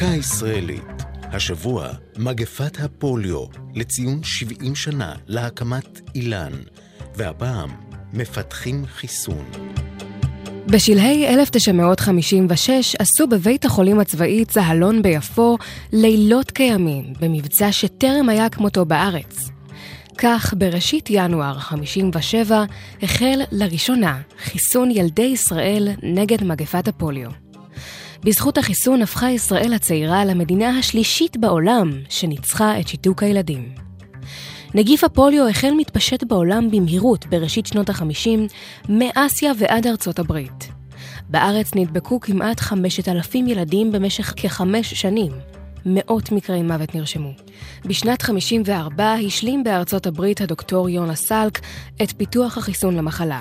הישראלית, השבוע מגפת הפוליו לציון 70 שנה להקמת אילן, והפעם מפתחים חיסון. בשלהי 1956 עשו בבית החולים הצבאי צהלון ביפו לילות כימים במבצע שטרם היה כמותו בארץ. כך, בראשית ינואר 57 החל לראשונה חיסון ילדי ישראל נגד מגפת הפוליו. בזכות החיסון הפכה ישראל הצעירה למדינה השלישית בעולם שניצחה את שיתוק הילדים. נגיף הפוליו החל מתפשט בעולם במהירות בראשית שנות ה-50, מאסיה ועד ארצות הברית. בארץ נדבקו כמעט 5,000 ילדים במשך כחמש שנים. מאות מקרי מוות נרשמו. בשנת 54 השלים בארצות הברית הדוקטור יונה סלק את פיתוח החיסון למחלה.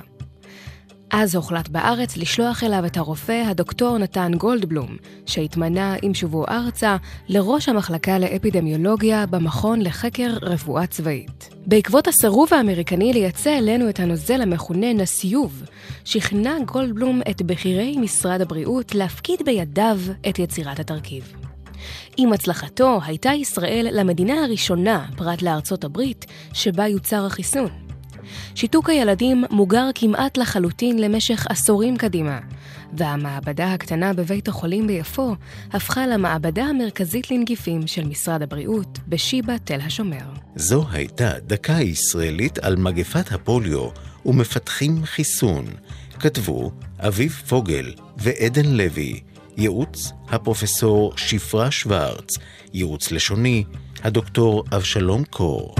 אז הוחלט בארץ לשלוח אליו את הרופא הדוקטור נתן גולדבלום, שהתמנה עם שובו ארצה לראש המחלקה לאפידמיולוגיה במכון לחקר רפואה צבאית. בעקבות הסירוב האמריקני לייצא אלינו את הנוזל המכונה נסיוב, שכנע גולדבלום את בכירי משרד הבריאות להפקיד בידיו את יצירת התרכיב. עם הצלחתו הייתה ישראל למדינה הראשונה, פרט לארצות הברית, שבה יוצר החיסון. שיתוק הילדים מוגר כמעט לחלוטין למשך עשורים קדימה, והמעבדה הקטנה בבית החולים ביפו הפכה למעבדה המרכזית לנגיפים של משרד הבריאות בשיבא תל השומר. זו הייתה דקה ישראלית על מגפת הפוליו ומפתחים חיסון. כתבו אביב פוגל ועדן לוי, ייעוץ הפרופסור שפרה שוורץ, ייעוץ לשוני הדוקטור אבשלום קור.